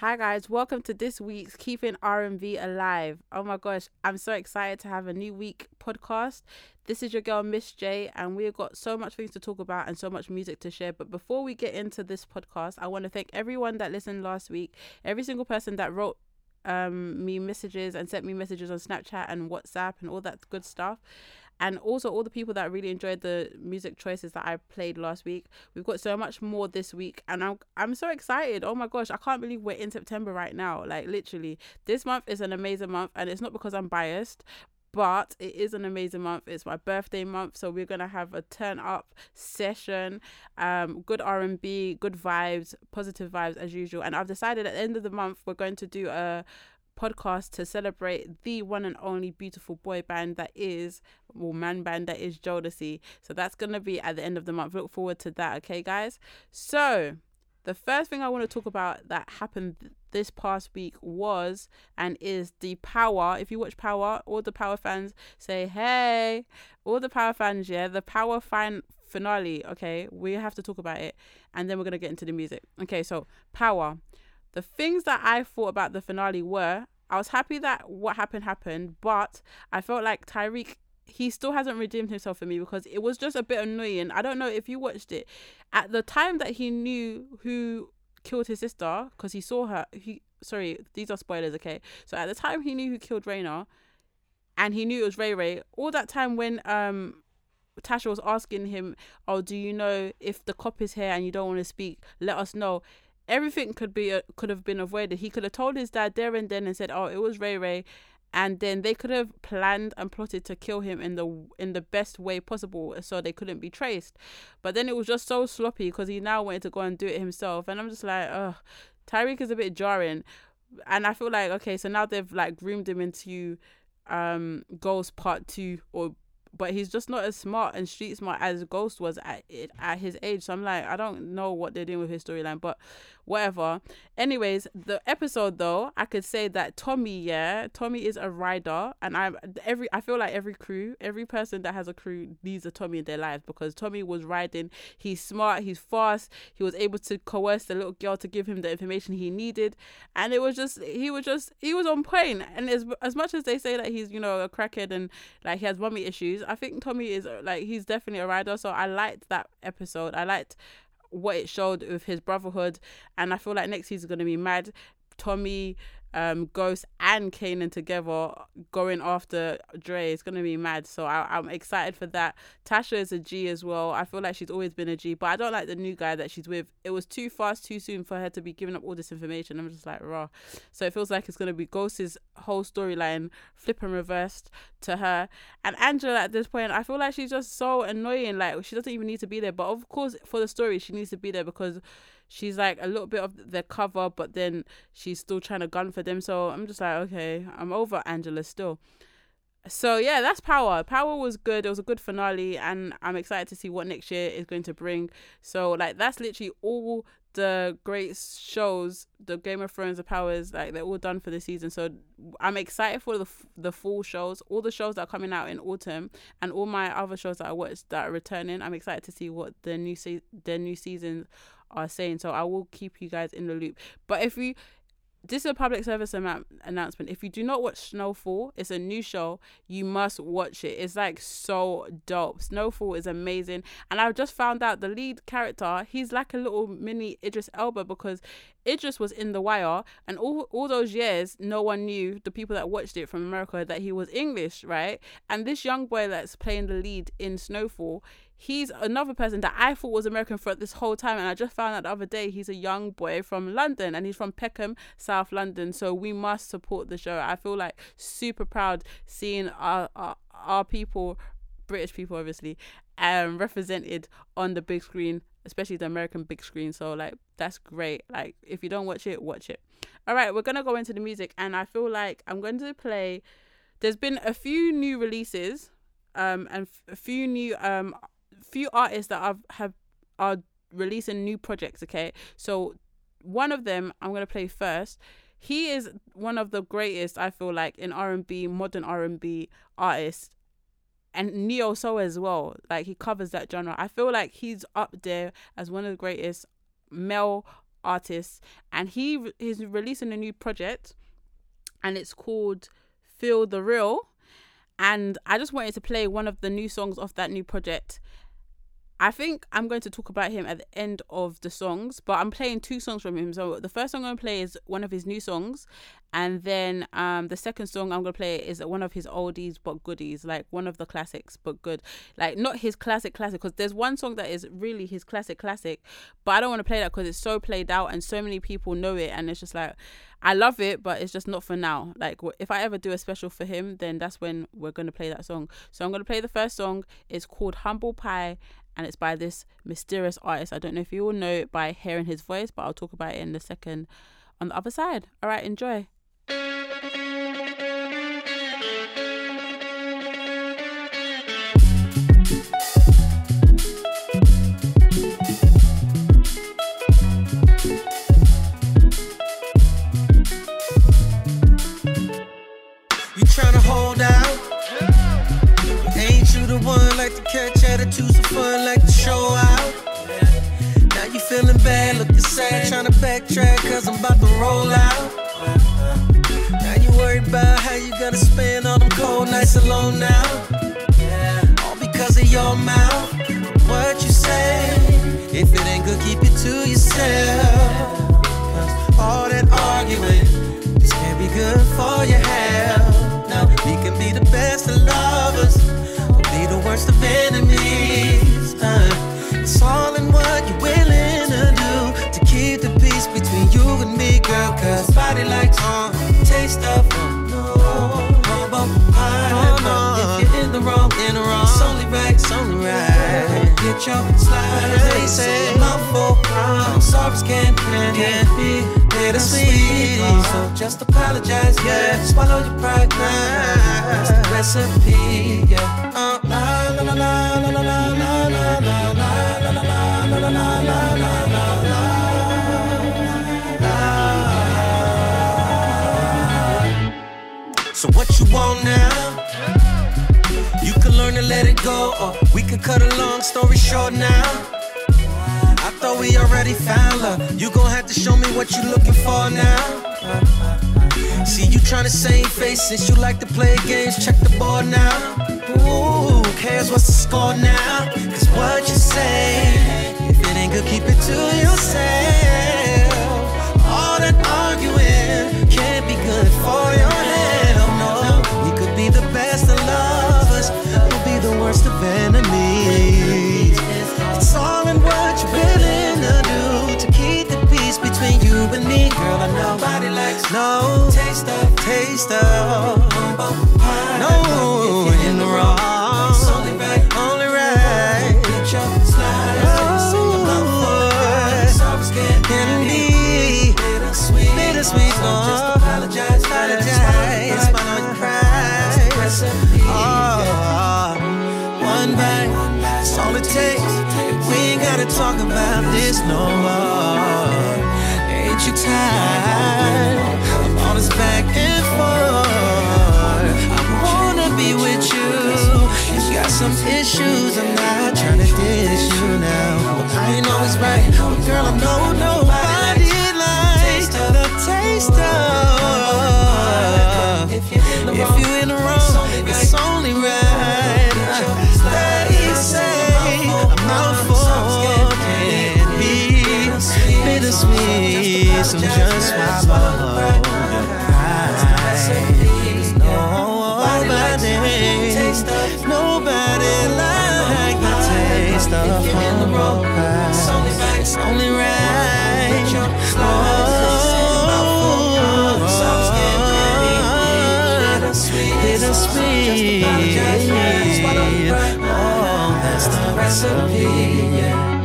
Hi guys, welcome to this week's Keeping R&B Alive. Oh my gosh, I'm so excited to have a new week podcast. This is your girl Miss J and we've got so much things to talk about and so much music to share. But before we get into this podcast, I want to thank everyone that listened last week, every single person that wrote um me messages and sent me messages on Snapchat and WhatsApp and all that good stuff and also all the people that really enjoyed the music choices that I played last week. We've got so much more this week, and I'm I'm so excited. Oh my gosh, I can't believe we're in September right now. Like literally, this month is an amazing month, and it's not because I'm biased. But it is an amazing month. It's my birthday month, so we're gonna have a turn up session, um, good R and B, good vibes, positive vibes as usual. And I've decided at the end of the month we're going to do a podcast to celebrate the one and only beautiful boy band that is, well, man band that is Jodeci. So that's going to be at the end of the month. Look forward to that, okay, guys? So, the first thing I want to talk about that happened this past week was and is the Power. If you watch Power, all the Power fans say, hey, all the Power fans, yeah, the Power fan finale, okay, we have to talk about it and then we're going to get into the music. Okay, so Power. The things that I thought about the finale were I was happy that what happened happened, but I felt like Tariq he still hasn't redeemed himself for me because it was just a bit annoying. I don't know if you watched it at the time that he knew who killed his sister because he saw her. He sorry, these are spoilers, okay? So at the time he knew who killed Raina, and he knew it was Ray Ray. All that time when um Tasha was asking him, "Oh, do you know if the cop is here and you don't want to speak? Let us know." Everything could be uh, could have been avoided. He could have told his dad there and then and said, "Oh, it was Ray Ray." And then they could have planned and plotted to kill him in the in the best way possible, so they couldn't be traced. But then it was just so sloppy because he now wanted to go and do it himself, and I'm just like, oh, Tariq is a bit jarring, and I feel like okay, so now they've like groomed him into um Ghost Part Two or but he's just not as smart and street smart as Ghost was at at his age. So I'm like, I don't know what they're doing with his storyline, but whatever. Anyways, the episode though, I could say that Tommy, yeah, Tommy is a rider, and I'm every. I feel like every crew, every person that has a crew needs a Tommy in their life because Tommy was riding. He's smart. He's fast. He was able to coerce the little girl to give him the information he needed, and it was just he was just he was on point. And as as much as they say that he's you know a crackhead and like he has mommy issues, I think Tommy is like he's definitely a rider. So I liked that episode. I liked what it showed with his brotherhood, and I feel like next season is gonna be mad. Tommy, um, Ghost and Kanan together going after Dre. It's gonna be mad. So I, am excited for that. Tasha is a G as well. I feel like she's always been a G, but I don't like the new guy that she's with. It was too fast, too soon for her to be giving up all this information. I'm just like raw. So it feels like it's gonna be Ghost's whole storyline flip and reversed to her. And Angela at this point, I feel like she's just so annoying. Like she doesn't even need to be there, but of course for the story she needs to be there because she's like a little bit of the cover, but then she's still trying to gun for them. So I'm just like, okay, I'm over Angela still. So yeah, that's Power. Power was good. It was a good finale, and I'm excited to see what next year is going to bring. So like that's literally all the great shows, the Game of Thrones, the Powers, like they're all done for the season. So I'm excited for the the full shows, all the shows that are coming out in autumn, and all my other shows that I watched that are returning. I'm excited to see what the new se- the new seasons are saying. So I will keep you guys in the loop. But if you this is a public service am- announcement. If you do not watch Snowfall, it's a new show. You must watch it. It's like so dope. Snowfall is amazing. And I've just found out the lead character, he's like a little mini Idris Elba because Idris was in The Wire, and all, all those years, no one knew, the people that watched it from America, that he was English, right? And this young boy that's playing the lead in Snowfall, he's another person that I thought was American for this whole time, and I just found out the other day he's a young boy from London, and he's from Peckham, South London. So we must support the show. I feel like super proud seeing our our, our people, British people, obviously, um, represented on the big screen, especially the American big screen. So like that's great. Like if you don't watch it, watch it. All right, we're gonna go into the music, and I feel like I'm going to play. There's been a few new releases, um, and f- a few new um few artists that I've have are releasing new projects. Okay, so one of them I'm gonna play first. He is one of the greatest I feel like in R and B, modern R and B artists, and neo soul as well. Like he covers that genre. I feel like he's up there as one of the greatest male artists, and he is releasing a new project, and it's called Feel the Real. And I just wanted to play one of the new songs off that new project. I think I'm going to talk about him at the end of the songs, but I'm playing two songs from him. So the first song I'm going to play is one of his new songs, and then um the second song I'm going to play is one of his oldies but goodies, like one of the classics but good. Like not his classic classic because there's one song that is really his classic classic, but I don't want to play that because it's so played out and so many people know it and it's just like I love it, but it's just not for now. Like if I ever do a special for him, then that's when we're going to play that song. So I'm going to play the first song. It's called Humble Pie and it's by this mysterious artist. I don't know if you all know it by hearing his voice, but I'll talk about it in a second on the other side. All right, enjoy. You tryna hold out? Like to catch attitudes of fun, like to show out? Now you feeling bad, looking sad, tryna backtrack, cause I'm about to roll out. Now you worried about how you gonna spend all them cold nights alone now. All because of your mouth. What you say? If it ain't good, keep it to yourself. Cause all that arguing this can't be good for your health. No, we can be the best of lovers, worst of enemies. Uh, it's all in what you're willing to do to keep the peace between you and me, girl. Cause body likes uh, taste of no, humble pie. Oh, no. If you're in the wrong, in the wrong, it's only right, it's only right. Get your slides, they say mouthful. Can't, can't, can't be bittersweet. So just apologize, yeah. Swallow your pride now. That's the recipe, yeah. So what you want now? You can learn to let it go, or we can cut a long story short now. I thought we already found love. You gon' have to show me what you looking for now. See you tryna save face since you like to play games. Check the board now. Ooh, cares what's the score now? Cause what you say, if it ain't good, keep it to yourself. All that arguing can't be good for your head. Oh no, we could be the best of lovers, we'll be the worst of enemies. It's all in what you're willing to do to keep the peace between you and me, girl. I nobody likes no taste of taste of talk about this no more. Ain't you tired of all this back and forth? I wanna be with you. You got some issues, I'm not trying to diss you now. But I ain't always right, but girl, I know nobody just swallow your pride. Nobody, nobody like the of only right. Oh. Oh, the recipe. Yeah.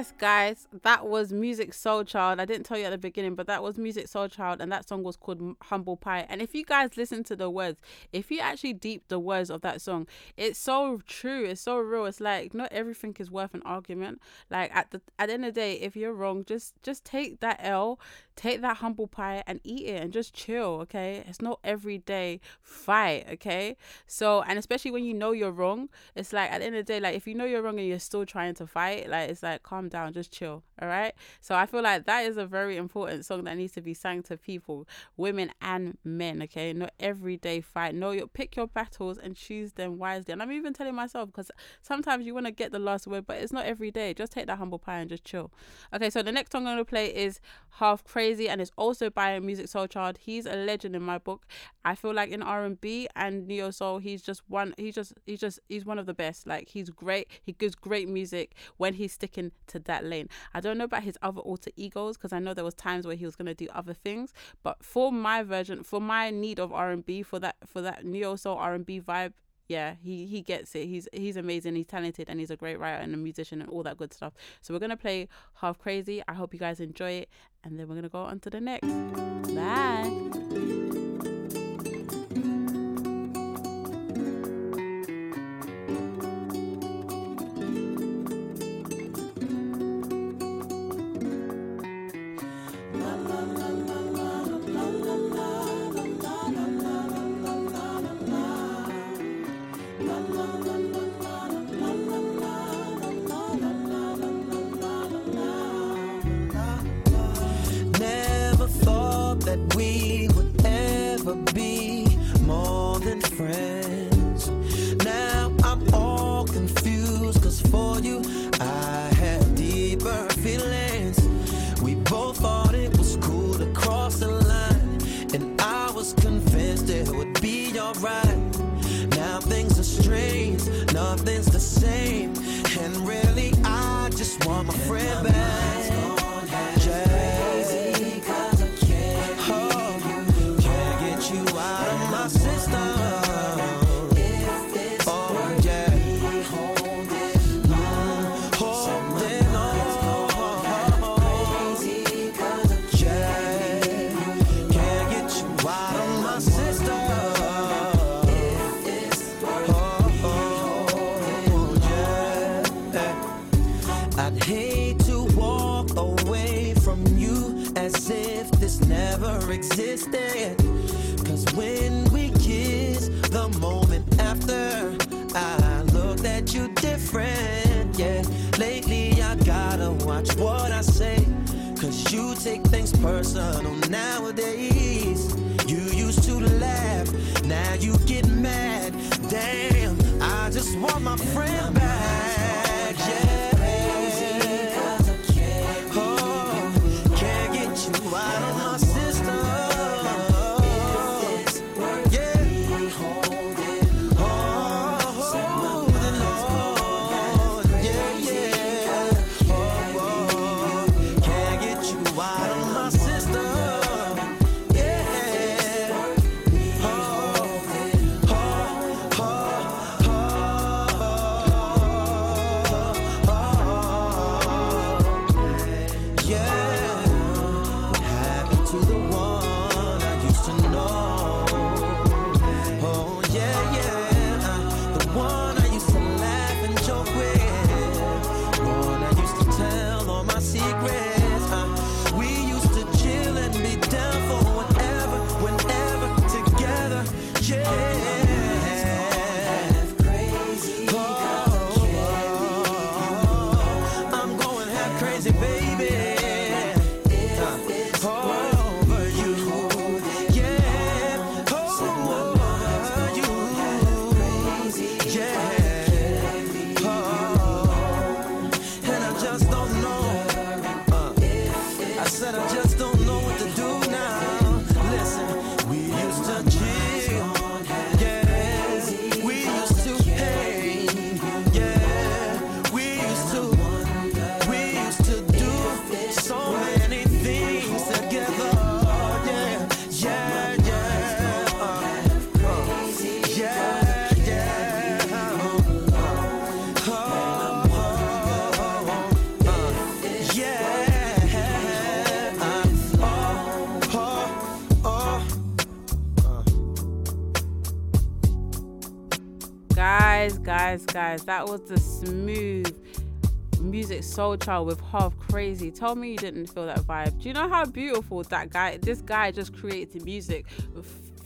Yes, guys, that was Musiq Soulchild. I didn't tell you at the beginning, but that was Musiq Soulchild, and that song was called Humble Pie. And if you guys listen to the words, if you actually deep the words of that song, it's so true. It's so real. It's like not everything is worth an argument. Like at the at the end of the day, if you're wrong, just just take that L, take that humble pie and eat it and just chill, okay? It's not everyday fight, okay? So, and especially when you know you're wrong, it's like at the end of the day, like if you know you're wrong and you're still trying to fight, like it's like calm down, just chill, all right? So I feel like that is a very important song that needs to be sang to people, women and men, okay? Not everyday fight. No, you pick your battles and choose them wisely. And I'm even telling myself because sometimes you want to get the last word, but it's not every day. Just take that humble pie and just chill. Okay, so the next song I'm gonna play is Half Crazy, and it's also by Musiq Soulchild. He's a legend in my book. I feel like in R and B and neo soul, he's just one. He's just he's just he's one of the best. Like he's great. He gives great music when he's sticking to that lane. I don't know about his other alter egos because I know there was times where he was gonna do other things, but for my version, for my need of R and B, for that for that neo soul R and B vibe, yeah, he he gets it. He's he's amazing. He's talented and he's a great writer and a musician and all that good stuff. So we're gonna play Half Crazy. I hope you guys enjoy it, and then we're gonna go on to the next. Bye. Friend as if this never existed. Cause when we kiss, the moment after, I looked at you different. Yeah, lately I gotta watch what I say. Cause you take things personal nowadays. You used to laugh, now you get mad. Damn, I just want my friend back. Guys that was the smooth Musiq Soulchild with Half Crazy. Tell me you didn't feel that vibe. Do you know how beautiful that guy? This guy just created music.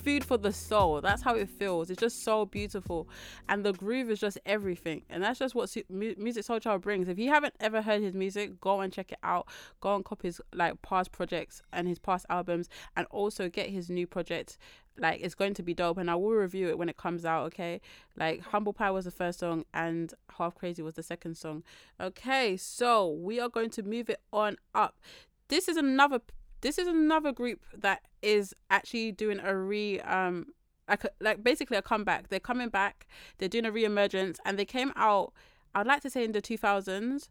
Food for the soul. That's how it feels. It's just so beautiful, and the groove is just everything. And that's just what Musiq Soulchild brings. If you haven't ever heard his music, go and check it out. Go and copy his like past projects and his past albums, and also get his new project like it's going to be dope and I will review it when it comes out, okay? Like Humble Pie was the first song and Half Crazy was the second song. Okay, so we are going to move it on up. This is another this is another group that is actually doing a re um like like basically a comeback. They're coming back. They're doing a re-emergence and they came out I'd like to say in the 2000s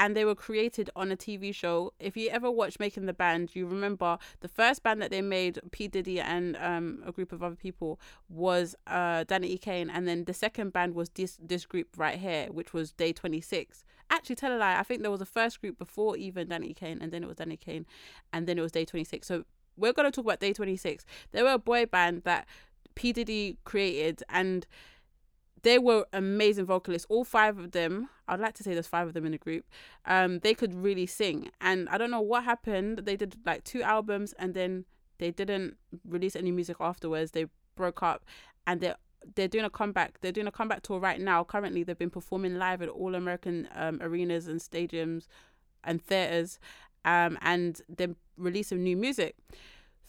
and they were created on a TV show. If you ever watch Making the Band, you remember the first band that they made, P Diddy and um, a group of other people, was uh, Danity E. Kane, and then the second band was this this group right here, which was Day Twenty Six. Actually, tell a lie. I think there was a first group before even Danity Kane, and then it was Danity Kane, and then it was Day Twenty Six. So we're gonna talk about Day Twenty Six. They were a boy band that P Diddy created, and they were amazing vocalists. All five of them, I'd like to say there's five of them in the group. Um, they could really sing, and I don't know what happened. They did like two albums, and then they didn't release any music afterwards. They broke up, and they're they're doing a comeback. They're doing a comeback tour right now. Currently, they've been performing live at all American um, arenas and stadiums and theaters, um, and they're releasing new music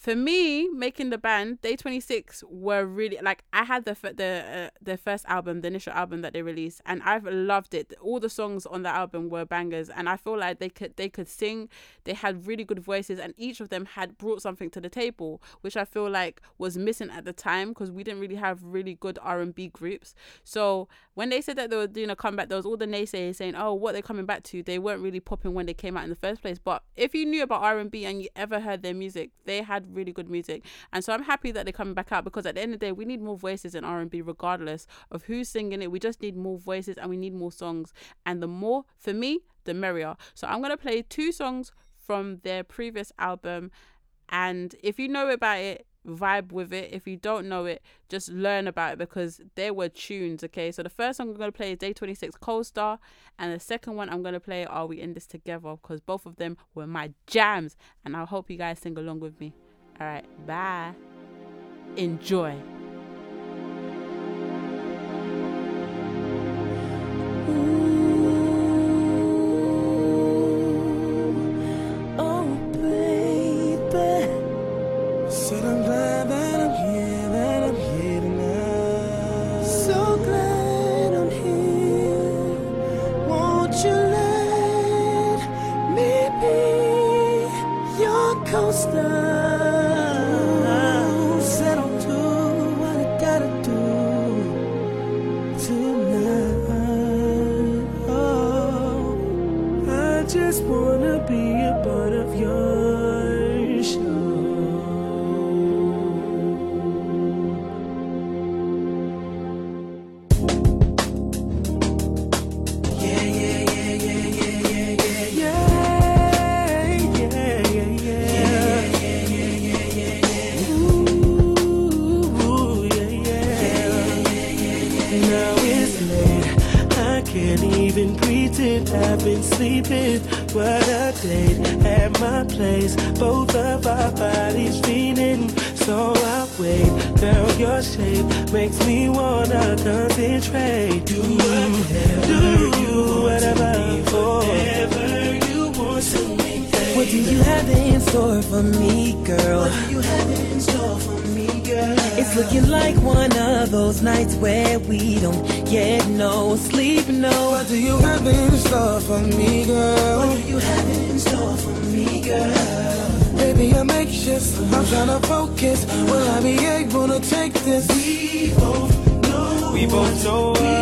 for me making the band day 26 were really like i had the the uh, their first album the initial album that they released and i've loved it. All the songs on the album were bangers and i feel like they could they could sing. They had really good voices and each of them had brought something to the table which i feel like was missing at the time because we didn't really have really good r&b groups. So when they said that they were doing a comeback there was all the naysayers saying oh what they're coming back to? They weren't really popping when they came out in the first place. But if you knew about r&b and you ever heard their music they had really good music. And so i'm happy that they're coming back out because at the end of the day we need more voices in r&b regardless of who's singing it. We just need more voices and we need more songs. And the more for me the merrier. So i'm going to play two songs from their previous album. And if you know about it vibe with it. If you don't know it just learn about it because there were tunes okay? So the first song i'm going to play is day 26 Co-Star. And the second one i'm going to play are we in this together? Because both of them were my jams. And i hope you guys sing along with me all right, bye. Enjoy. Oh, store for me, girl? What do you have in store for me, girl? It's looking like one of those nights where we don't get no sleep, no. What do you have in store for me, girl? What do you have in store for me, girl? Baby, I'm anxious. I'm trying to focus. Will I be able to take this? We both know. We both know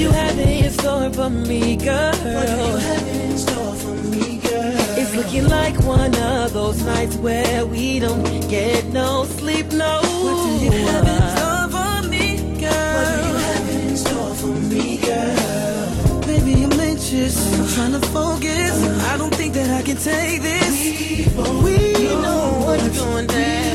you have in store for me, girl? What do you have in store for me, girl? It's looking like one of those nights where we don't get no sleep, no. What do you have in store for me, girl? What do you have in store for me, girl? Baby, I'm anxious, I'm trying to focus. I don't think that I can take this. We, we know what's going down.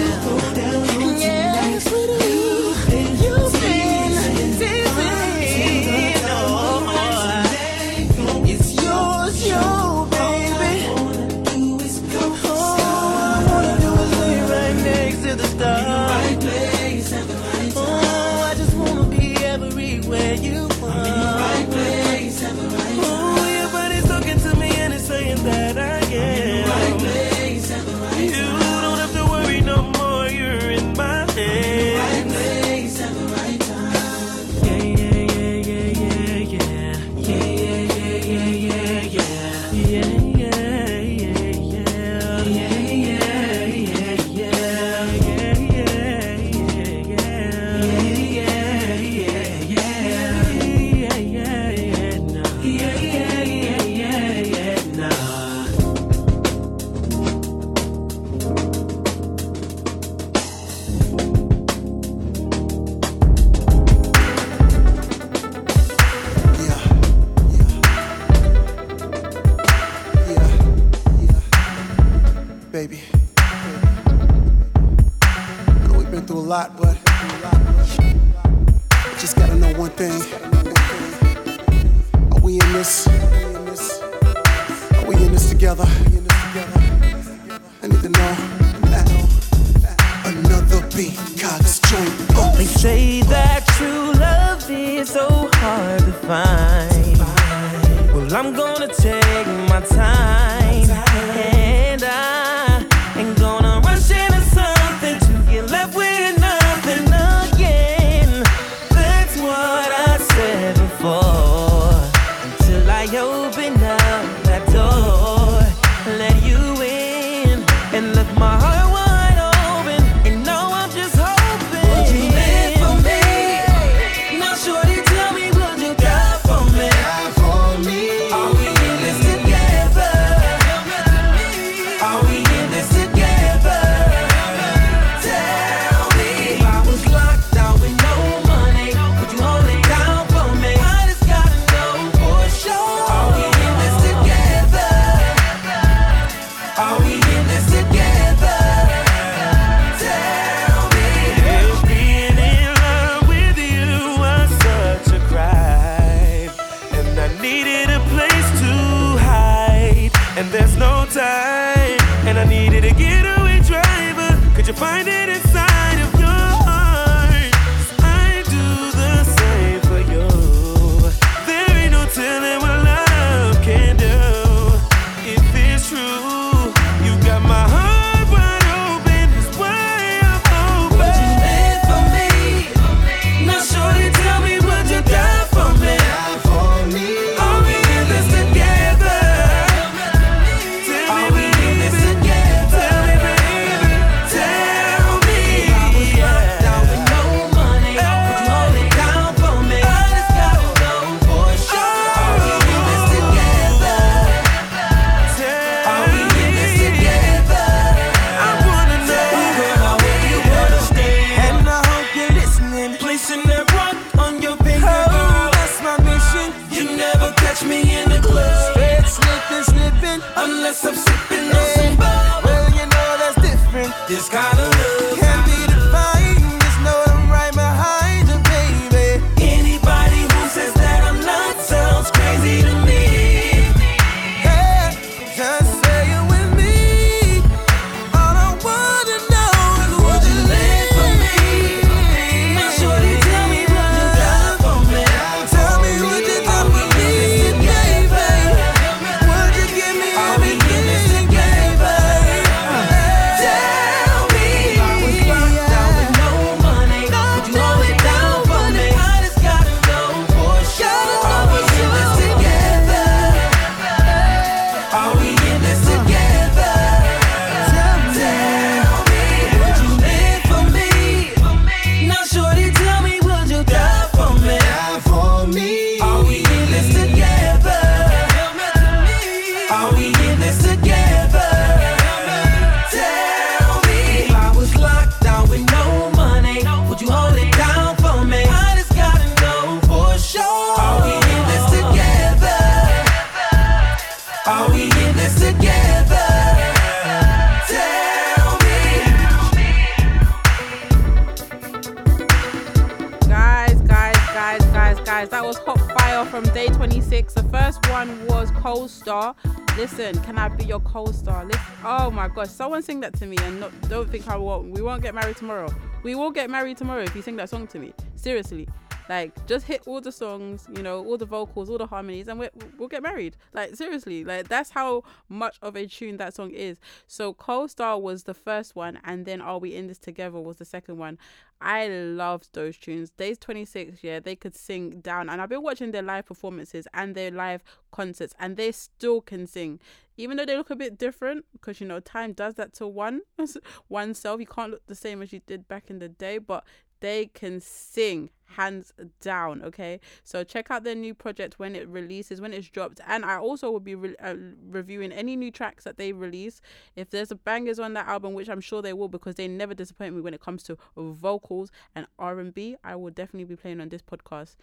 Sing that to me and not, don't think I won't. We won't get married tomorrow. We will get married tomorrow if you sing that song to me. Seriously. Like, just hit all the songs, you know, all the vocals, all the harmonies, and we we'll get married. Like, seriously, like that's how much of a tune that song is. So, Co-Star was the first one, and then Are We In This Together was the second one. I loved those tunes. Days 26, yeah, they could sing down, and I've been watching their live performances and their live concerts, and they still can sing. Even though they look a bit different, because you know, time does that to one oneself. You can't look the same as you did back in the day, but they can sing hands down okay? So check out their new project when it releases when it's dropped. And i also will be re- uh, reviewing any new tracks that they release. If there's a bangers on that album which i'm sure they will because they never disappoint me when it comes to vocals and r&b i will definitely be playing on this podcast.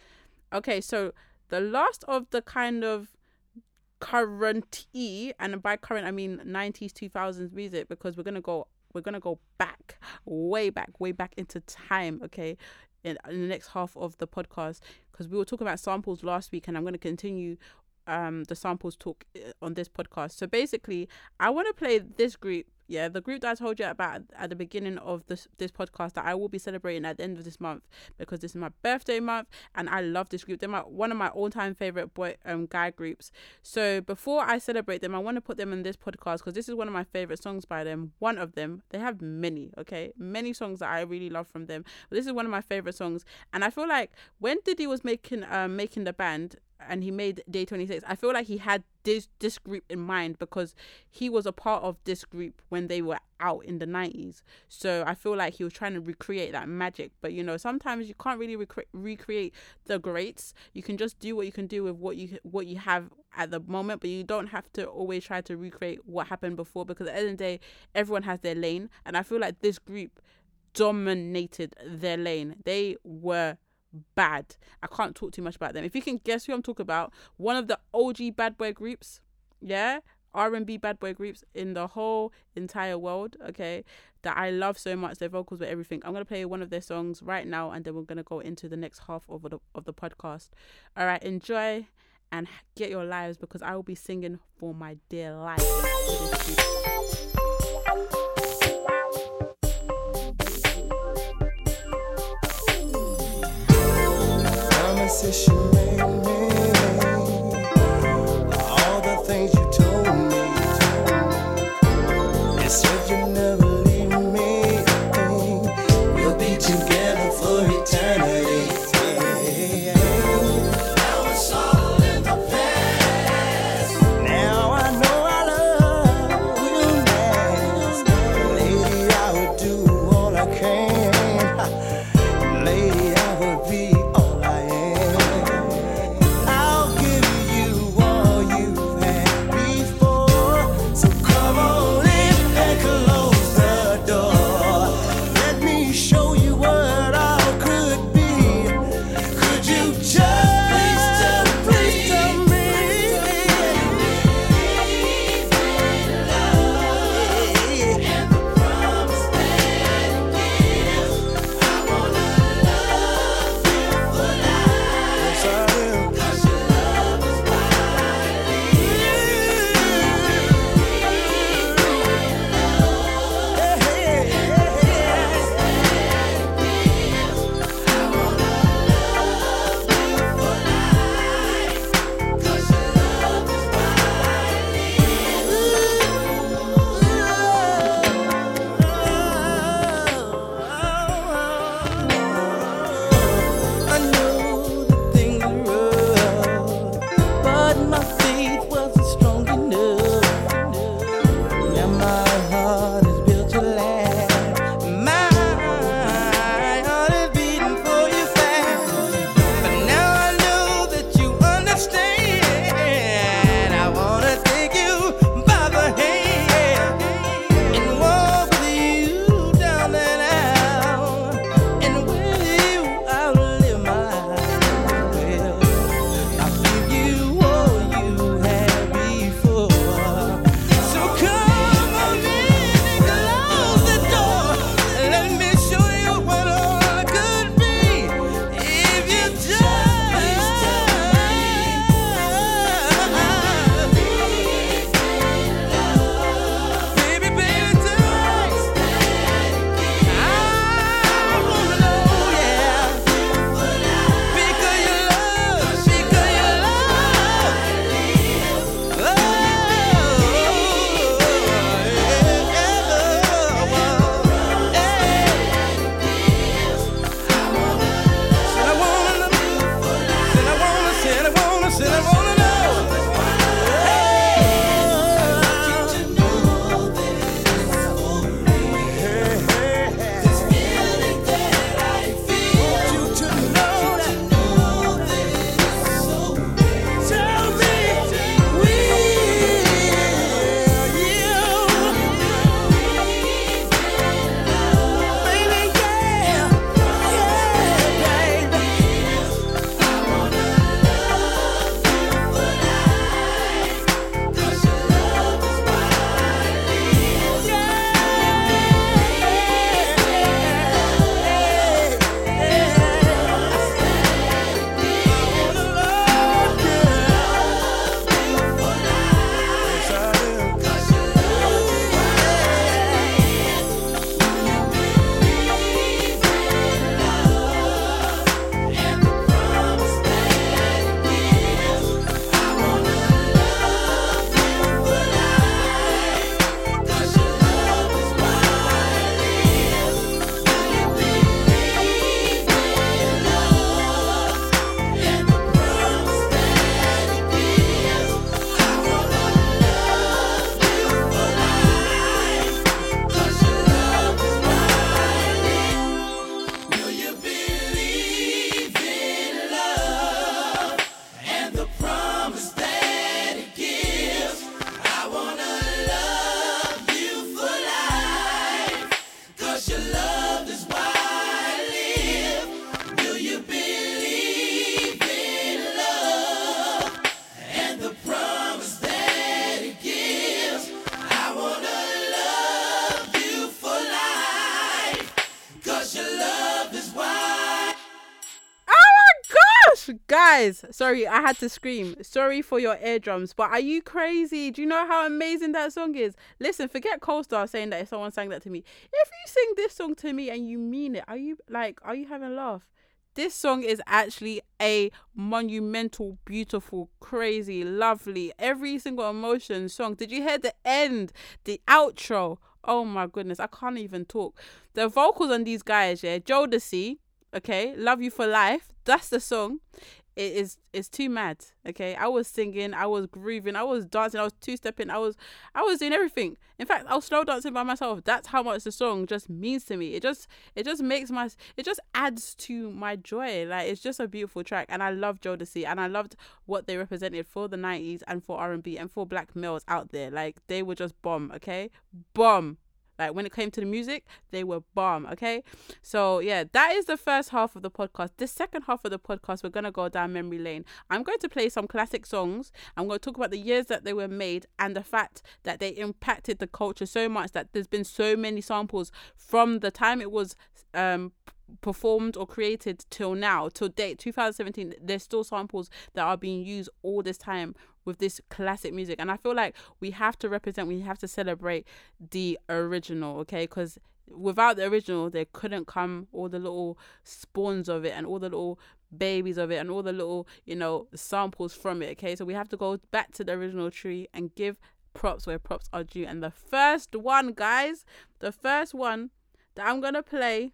Okay so the last of the kind of current e and by current i mean 90s 2000s music because we're to go we're gonna go back, way back, way back into time. Okay, in, in the next half of the podcast because we were talking about samples last week, and I'm gonna continue um the samples talk uh, on this podcast. So basically, I want to play this group yeah, the group that I told you about at the beginning of this this podcast that I will be celebrating at the end of this month because this is my birthday month and I love this group. They're my one of my all time favorite boy um guy groups. So before I celebrate them, I want to put them in this podcast because this is one of my favorite songs by them. One of them. They have many, okay, many songs that I really love from them. But this is one of my favorite songs, and I feel like when Diddy was making um making the band, and he made Day 26, I feel like he had this this group in mind because he was a part of this group when they were out in the 90s. So I feel like he was trying to recreate that magic. But you know, sometimes you can't really rec- recreate the greats. You can just do what you can do with what you what you have at the moment, but you don't have to always try to recreate what happened before because at the end of the day, everyone has their lane. And I feel like this group dominated their lane. They were bad. I can't talk too much about them. If you can guess who I'm talking about, one of the OG bad boy groups, yeah, R&B bad boy groups in the whole entire world, okay, that I love so much, their vocals with everything. I'm gonna play one of their songs right now, and then we're gonna go into the next half of the of the podcast. All right, enjoy and get your lives because I will be singing for my dear life. Conversation guys. Sorry, I had to scream. Sorry for your eardrums, but are you crazy? Do you know how amazing that song is? Listen, forget Co-Star saying that if someone sang that to me. If you sing this song to me and you mean it, are you like, are you having a laugh? This song is actually a monumental, beautiful, crazy, lovely, every single emotion song. Did you hear the end, the outro? Oh my goodness, I can't even talk. The vocals on these guys, yeah, Jodeci, okay, Love You for Life, that's the song. It is it's too mad. Okay. I was singing, I was grooving, I was dancing, I was two stepping, I was I was doing everything. In fact, I was slow dancing by myself. That's how much the song just means to me. It just it just makes my it just adds to my joy. Like it's just a beautiful track. And I love Jodeci and I loved what they represented for the nineties and for R and B and for black males out there. Like they were just bomb, okay? Bomb. Like when it came to the music, they were bomb. Okay, so yeah, that is the first half of the podcast. The second half of the podcast, we're gonna go down memory lane. I'm going to play some classic songs. I'm going to talk about the years that they were made and the fact that they impacted the culture so much that there's been so many samples from the time it was um performed or created till now till date 2017 there's still samples that are being used all this time with this classic music. And i feel like we have to represent we have to celebrate the original okay? Because without the original there couldn't come all the little spawns of it and all the little babies of it and all the little you know samples from it okay? So we have to go back to the original tree and give props where props are due. And the first one guys the first one that i'm gonna play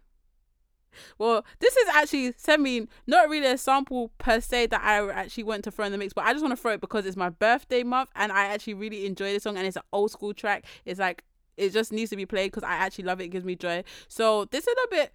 well, this is actually semi not really a sample per se that I actually went to throw in the mix, but I just want to throw it because it's my birthday month and I actually really enjoy this song and it's an old school track. It's like it just needs to be played because I actually love it. It gives me joy. So this is a bit.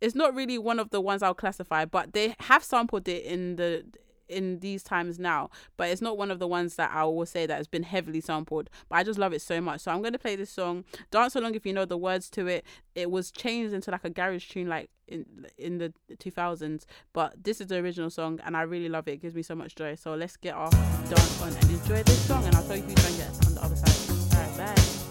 It's not really one of the ones I'll classify, but they have sampled it in the in these times now, but it's not one of the ones that I will say that has been heavily sampled. But I just love it so much. So I'm gonna play this song. Dance along if you know the words to it. It was changed into like a garage tune like in in the 2000s, but this is the original song and I really love it. It gives me so much joy. So let's get off, dance on and enjoy this song and I'll tell you who's to get on the other side. Alright, bye.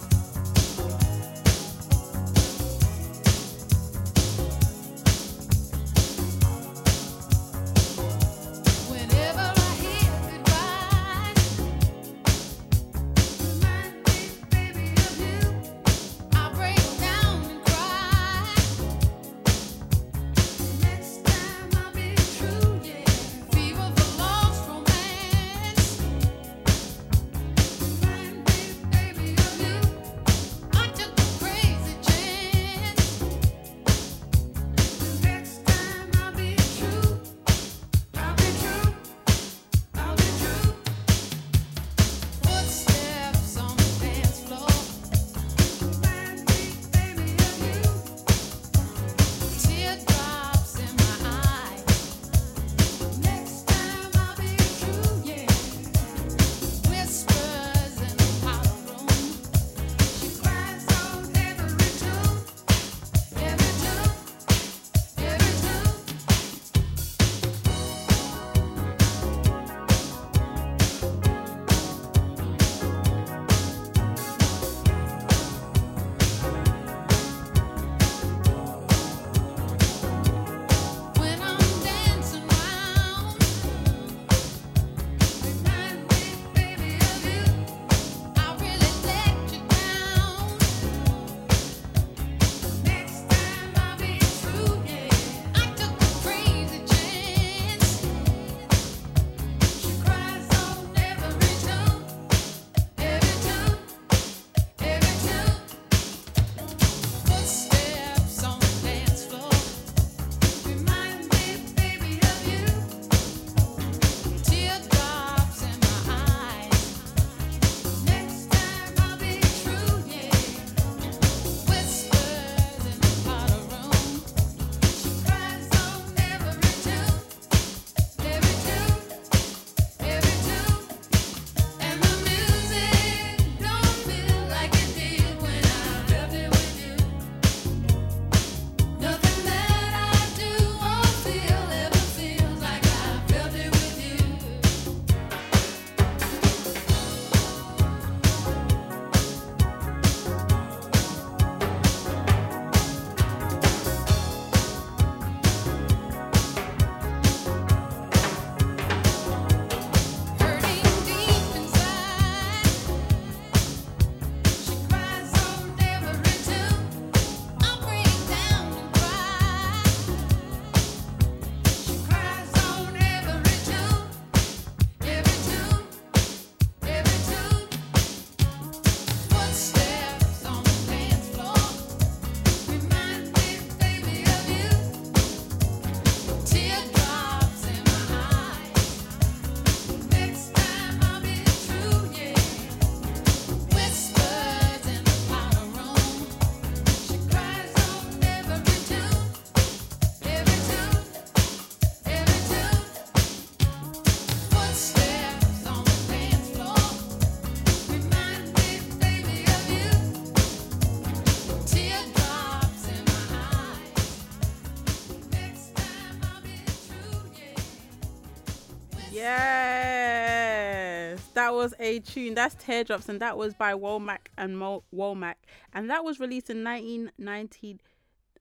A tune. That's Teardrops, and that was by Womack and Womack, and that was released in 1990.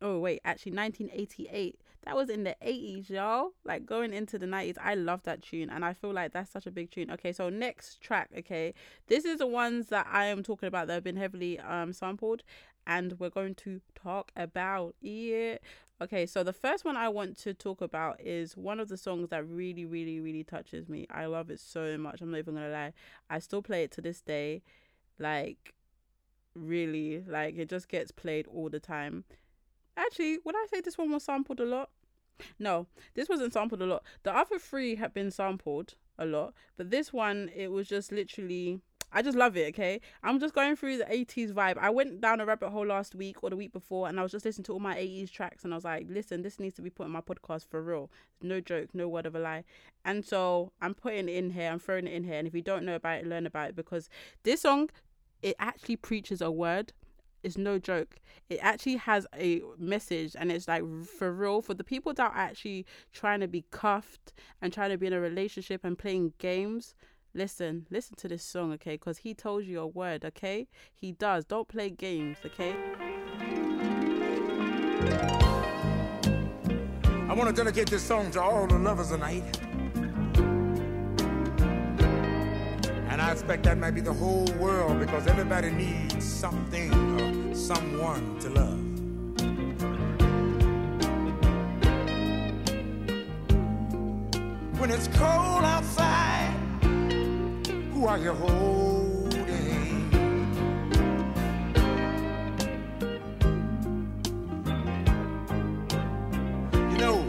Oh wait, actually 1988. That was in the 80s, y'all. Like going into the 90s. I love that tune, and I feel like that's such a big tune. Okay, so next track. Okay, this is the ones that I am talking about that have been heavily um sampled, and we're going to talk about it. Okay, so the first one I want to talk about is one of the songs that really, really, really touches me. I love it so much. I'm not even gonna lie. I still play it to this day. Like, really, like it just gets played all the time. Actually, would I say this one was sampled a lot? No, this wasn't sampled a lot. The other three have been sampled a lot, but this one, it was just literally. I just love it, okay? I'm just going through the 80s vibe. I went down a rabbit hole last week or the week before and I was just listening to all my 80s tracks and I was like, listen, this needs to be put in my podcast for real. No joke, no word of a lie. And so I'm putting it in here, I'm throwing it in here. And if you don't know about it, learn about it because this song, it actually preaches a word. It's no joke. It actually has a message and it's like for real for the people that are actually trying to be cuffed and trying to be in a relationship and playing games listen listen to this song okay because he told you a word okay he does don't play games okay I want to dedicate this song to all the lovers tonight. And I expect that might be the whole world because everybody needs something or someone to love. When it's cold outside, who are you holding? You know,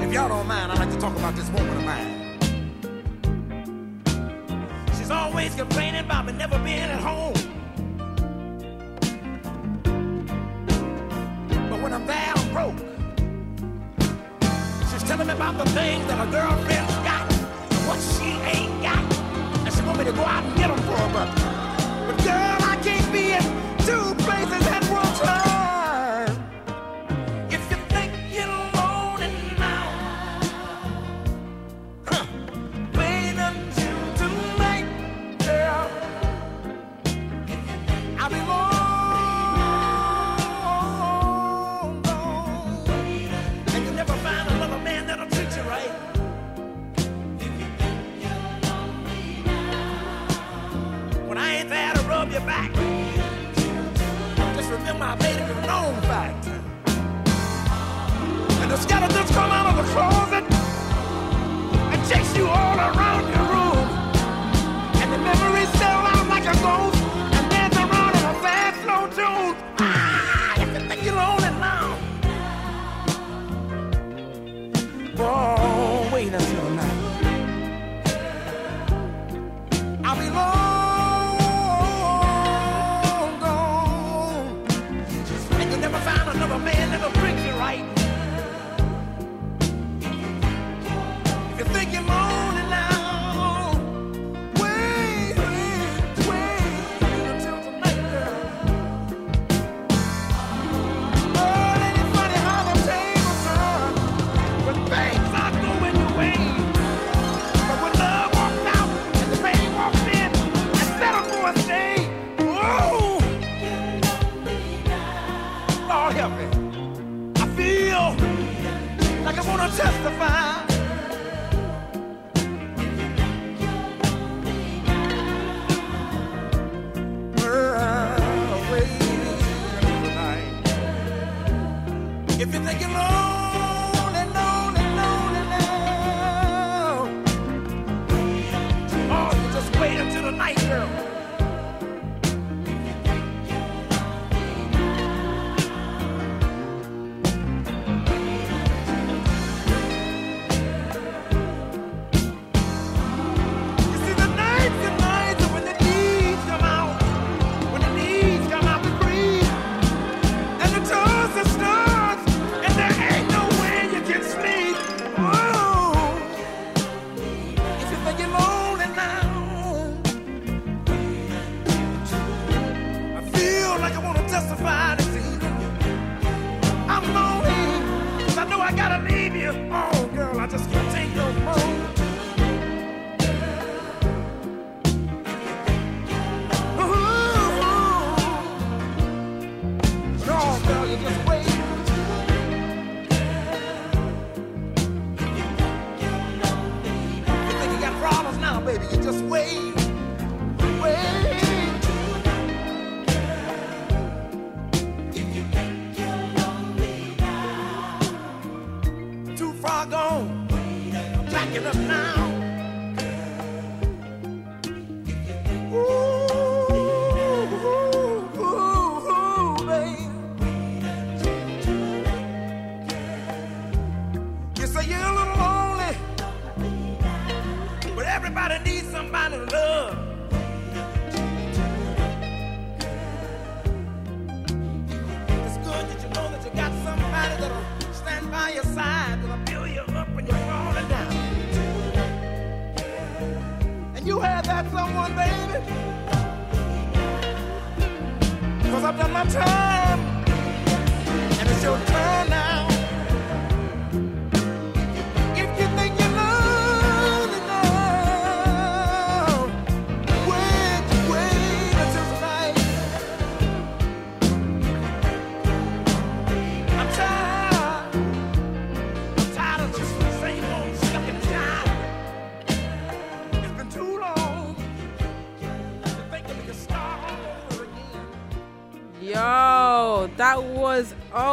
if y'all don't mind, I'd like to talk about this woman of mine. She's always complaining about me never being at home. But when I'm I'm broke. She's telling me about the things that got and what she ain't got. And she want me to go out and get them for her, but,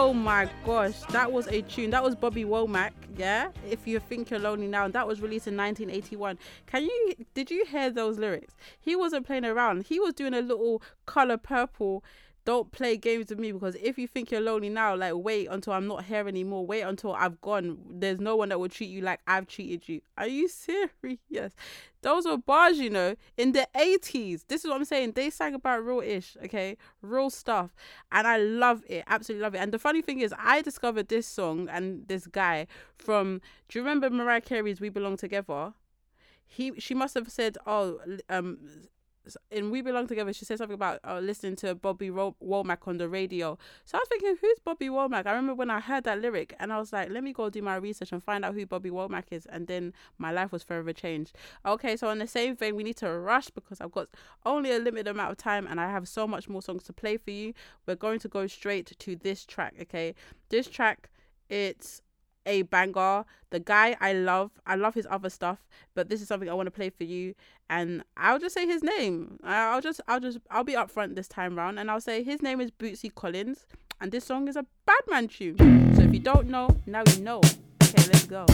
oh my gosh, that was a tune. That was Bobby Womack, yeah. If you think you're lonely now, and that was released in 1981. Can you did you hear those lyrics? He wasn't playing around. He was doing a little color purple. Don't play games with me because if you think you're lonely now, like wait until I'm not here anymore. Wait until I've gone. There's no one that will treat you like I've treated you. Are you serious? Those were bars, you know, in the 80s. This is what I'm saying. They sang about real ish, okay? Real stuff. And I love it. Absolutely love it. And the funny thing is, I discovered this song and this guy from, do you remember Mariah Carey's We Belong Together? He, she must have said, oh, um, in We Belong Together, she said something about uh, listening to Bobby Ro- Womack on the radio. So I was thinking, who's Bobby Womack? I remember when I heard that lyric and I was like, let me go do my research and find out who Bobby Womack is. And then my life was forever changed. Okay, so on the same thing, we need to rush because I've got only a limited amount of time and I have so much more songs to play for you. We're going to go straight to this track, okay? This track, it's a banger. The guy I love, I love his other stuff, but this is something I want to play for you, and I'll just say his name. I'll just, I'll just, I'll be upfront this time round, and I'll say his name is Bootsy Collins, and this song is a Badman tune. So if you don't know, now you know. Okay, let's go.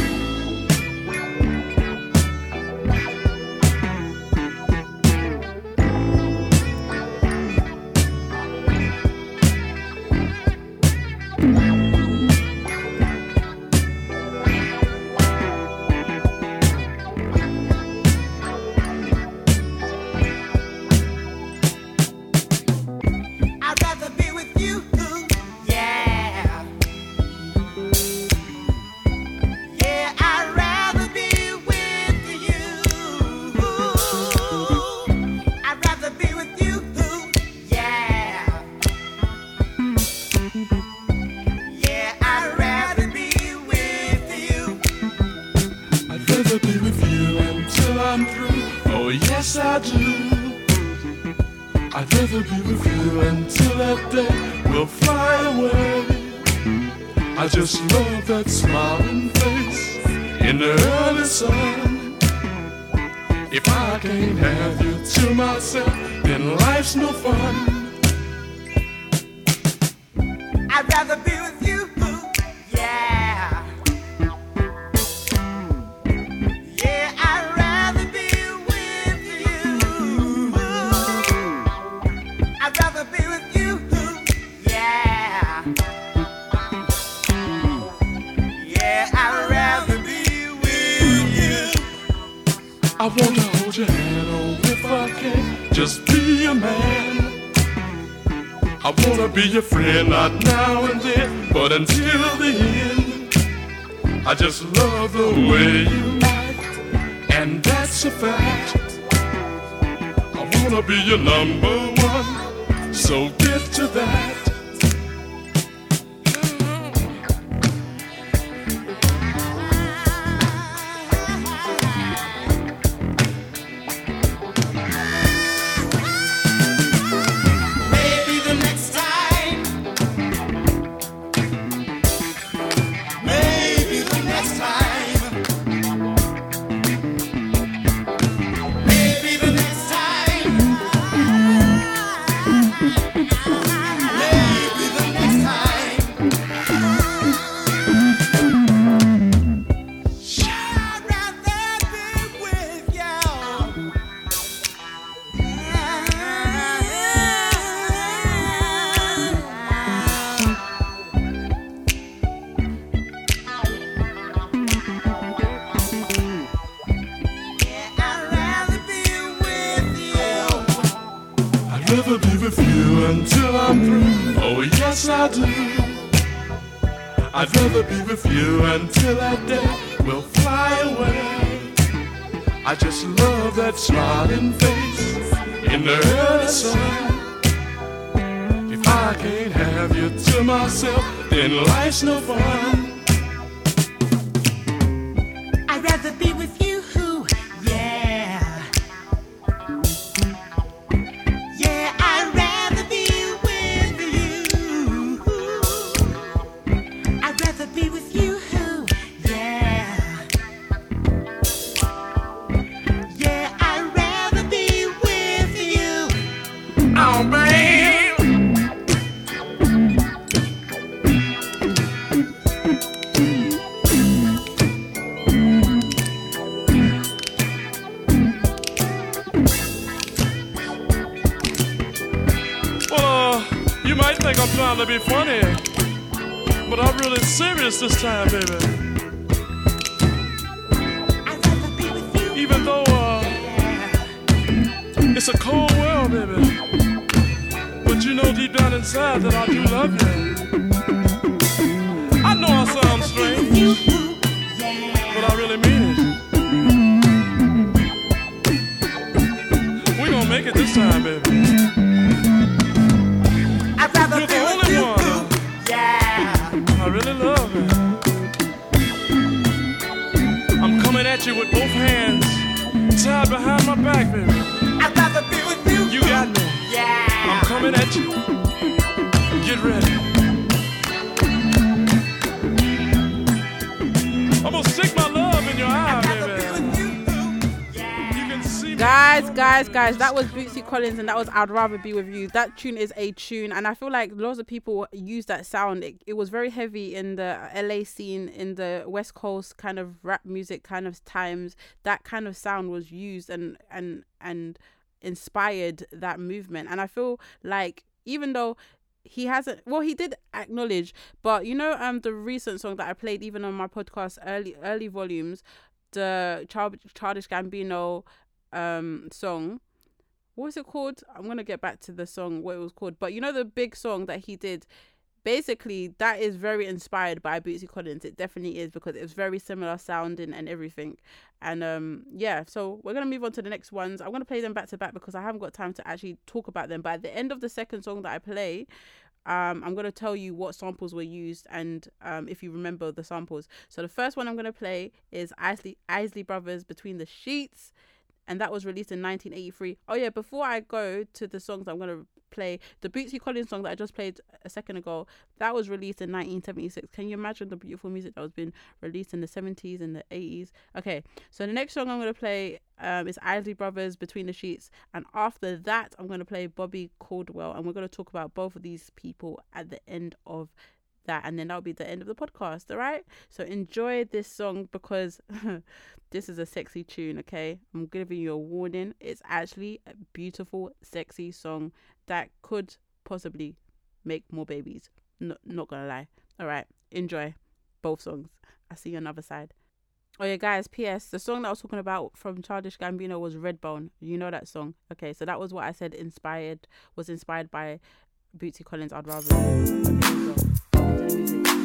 Yes, I do. I'd rather be with you until that day we'll fly away. I just love that smiling face in the early sun. If I can't have you to myself, then life's no fun. I'd rather be I wanna be your friend, not now and then, but until the end. I just love the way you act, and that's a fact. I wanna be your number one, so get to that. To be funny, but I'm really serious this time, baby. I'd rather be with you, Even though uh, it's a cold world, baby. But you know deep down inside that I do love you. Tied behind my back, baby. I'd rather be with you, You got me. yeah. I'm coming at you. Get ready. I'm gonna stick my love in your eye, baby. You can see Guys, guys, guys, that was Bootsy Collins and that was I'd Rather Be With You. That tune is a tune, and I feel like lots of people use that sound. It, it was very heavy in the LA scene, in the West Coast kind of rap music kind of times. That kind of sound was used and and and inspired that movement. And I feel like even though he hasn't well he did acknowledge but you know um the recent song that i played even on my podcast early early volumes the Child, childish gambino um song what was it called i'm gonna get back to the song what it was called but you know the big song that he did basically that is very inspired by Bootsy Collins. It definitely is because it's very similar sounding and everything. And um yeah, so we're gonna move on to the next ones. I'm gonna play them back to back because I haven't got time to actually talk about them. But at the end of the second song that I play, um, I'm gonna tell you what samples were used and um, if you remember the samples. So the first one I'm gonna play is Isley Isley Brothers Between the Sheets, and that was released in 1983. Oh yeah, before I go to the songs I'm gonna play, the Bootsy Collins song that I just played a second ago, that was released in 1976. Can you imagine the beautiful music that was being released in the 70s and the 80s? Okay, so the next song I'm gonna play um, is Isley Brothers Between the Sheets, and after that I'm gonna play Bobby Caldwell, and we're gonna talk about both of these people at the end of that and then that'll be the end of the podcast all right so enjoy this song because this is a sexy tune okay i'm giving you a warning it's actually a beautiful sexy song that could possibly make more babies no, not gonna lie all right enjoy both songs i see you on the other side Oh yeah, guys. P.S. The song that I was talking about from Childish Gambino was Redbone. You know that song, okay? So that was what I said. Inspired was inspired by Bootsy Collins. I'd rather. Okay, here we go.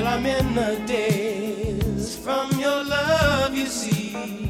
Well, I'm in the days from your love, you see.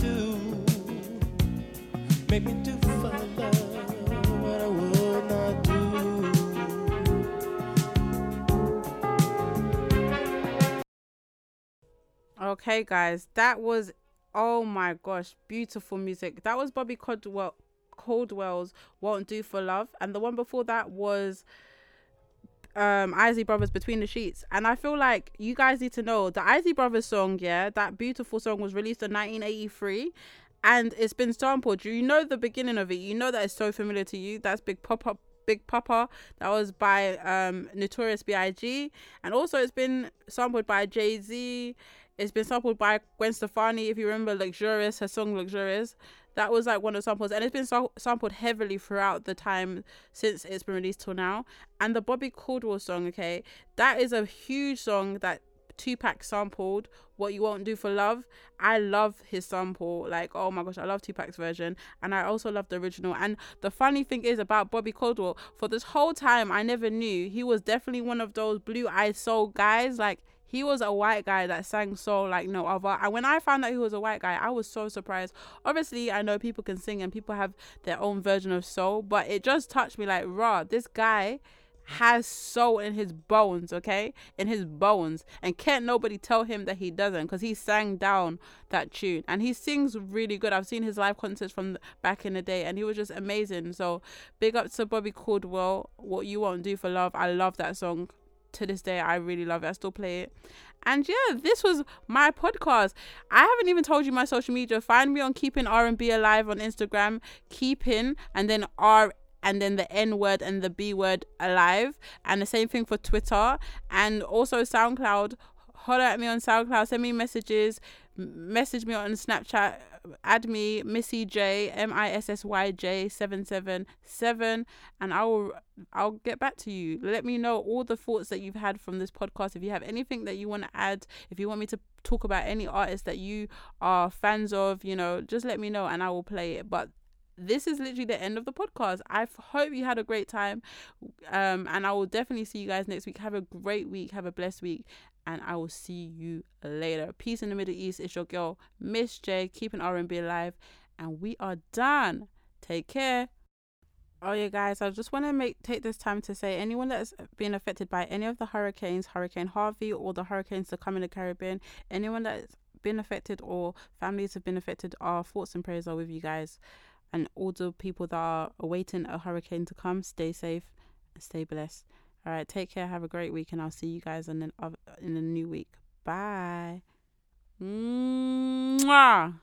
Okay, guys, that was oh my gosh, beautiful music. That was Bobby Caldwell Caldwell's "Won't Do for Love," and the one before that was um Isley Brothers Between the Sheets. And I feel like you guys need to know the Isley Brothers song, yeah, that beautiful song was released in 1983 and it's been sampled. You know the beginning of it. You know that it's so familiar to you. That's Big Up Big Poppa. That was by um Notorious B.I.G. And also it's been sampled by Jay-Z. It's been sampled by Gwen Stefani, if you remember Luxurious, her song Luxurious. That was like one of the samples, and it's been so- sampled heavily throughout the time since it's been released till now. And the Bobby Caldwell song, okay, that is a huge song that Tupac sampled. What you won't do for love. I love his sample. Like, oh my gosh, I love Tupac's version, and I also love the original. And the funny thing is about Bobby Caldwell, for this whole time, I never knew he was definitely one of those blue eyed soul guys. Like he was a white guy that sang soul like no other. And when I found out he was a white guy, I was so surprised. Obviously, I know people can sing and people have their own version of soul, but it just touched me like, raw, this guy has soul in his bones, okay? In his bones. And can't nobody tell him that he doesn't because he sang down that tune. And he sings really good. I've seen his live concerts from back in the day and he was just amazing. So big up to Bobby Caldwell. What You Won't Do for Love. I love that song to this day i really love it. I still play it. And yeah this was my podcast. I haven't even told you my social media. Find me on keeping r&b alive on instagram keeping and then r and then the n word and the b word alive. And the same thing for twitter and also soundcloud holler at me on soundcloud send me messages message me on snapchat add me missy j m-i-s-s-y-j 777 and i will i'll get back to you let me know all the thoughts that you've had from this podcast if you have anything that you want to add if you want me to talk about any artists that you are fans of you know just let me know and i will play it but this is literally the end of the podcast. I hope you had a great time. Um, and I will definitely see you guys next week. Have a great week. Have a blessed week. And I will see you later. Peace in the Middle East. It's your girl, Miss J, keeping R&B alive. And we are done. Take care. Oh yeah, guys! I just want to make take this time to say anyone that's been affected by any of the hurricanes, Hurricane Harvey, or the hurricanes that come in the Caribbean, anyone that's been affected or families have been affected, our thoughts and prayers are with you guys and all the people that are awaiting a hurricane to come, stay safe and stay blessed. All right, take care. Have a great week, and I'll see you guys in the, in the new week. Bye. Mwah.